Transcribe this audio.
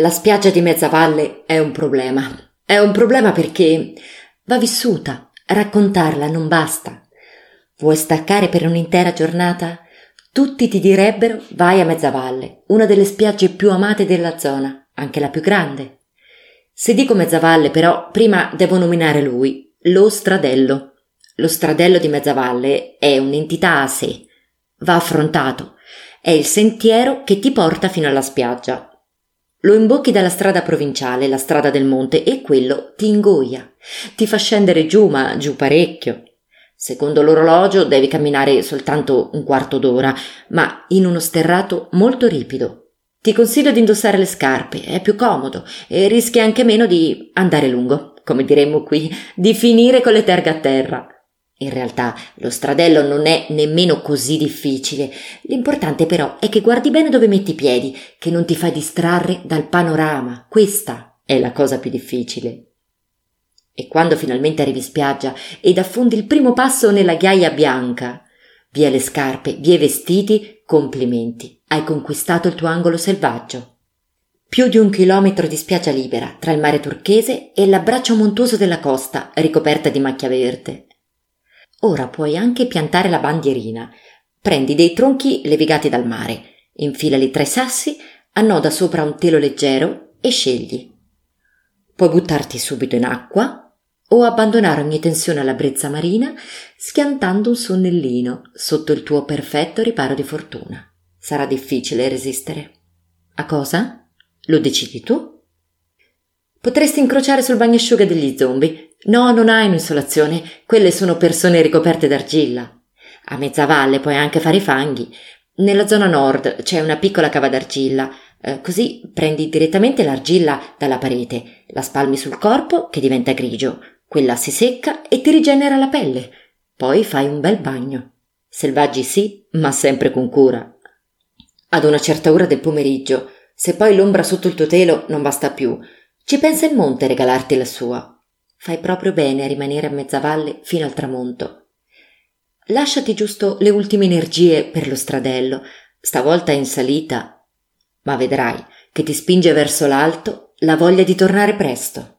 La spiaggia di Mezzavalle è un problema. È un problema perché va vissuta, raccontarla non basta. Vuoi staccare per un'intera giornata? Tutti ti direbbero vai a Mezzavalle, una delle spiagge più amate della zona, anche la più grande. Se dico Mezzavalle, però, prima devo nominare lui, lo Stradello. Lo Stradello di Mezzavalle è un'entità a sé. Va affrontato. È il sentiero che ti porta fino alla spiaggia, lo imbocchi dalla strada provinciale, la strada del monte, e quello ti ingoia. Ti fa scendere giù, ma giù parecchio. Secondo l'orologio devi camminare soltanto un quarto d'ora, ma in uno sterrato molto ripido. Ti consiglio di indossare le scarpe, è più comodo e rischi anche meno di andare lungo, come diremmo qui, di finire con le terga a terra. In realtà lo stradello non è nemmeno così difficile. L'importante però è che guardi bene dove metti i piedi, che non ti fai distrarre dal panorama. Questa è la cosa più difficile. E quando finalmente arrivi in spiaggia ed affondi il primo passo nella ghiaia bianca, via le scarpe, via i vestiti, complimenti. Hai conquistato il tuo angolo selvaggio. Più di un chilometro di spiaggia libera tra il mare turchese e l'abbraccio montuoso della costa ricoperta di macchia verde. Ora puoi anche piantare la bandierina. Prendi dei tronchi levigati dal mare, infilali tra i sassi, annoda sopra un telo leggero e scegli. Puoi buttarti subito in acqua o abbandonare ogni tensione alla brezza marina schiantando un sonnellino sotto il tuo perfetto riparo di fortuna. Sarà difficile resistere. A cosa? Lo decidi tu? Potresti incrociare sul bagnasciuga degli zombie, No, non hai un'isolazione, quelle sono persone ricoperte d'argilla. A mezza valle puoi anche fare i fanghi. Nella zona nord c'è una piccola cava d'argilla, eh, così prendi direttamente l'argilla dalla parete, la spalmi sul corpo che diventa grigio, quella si secca e ti rigenera la pelle. Poi fai un bel bagno. Selvaggi sì, ma sempre con cura. Ad una certa ora del pomeriggio, se poi l'ombra sotto il tuo telo non basta più, ci pensa il monte a regalarti la sua. Fai proprio bene a rimanere a mezzavalle fino al tramonto. Lasciati giusto le ultime energie per lo stradello, stavolta in salita, ma vedrai che ti spinge verso l'alto la voglia di tornare presto.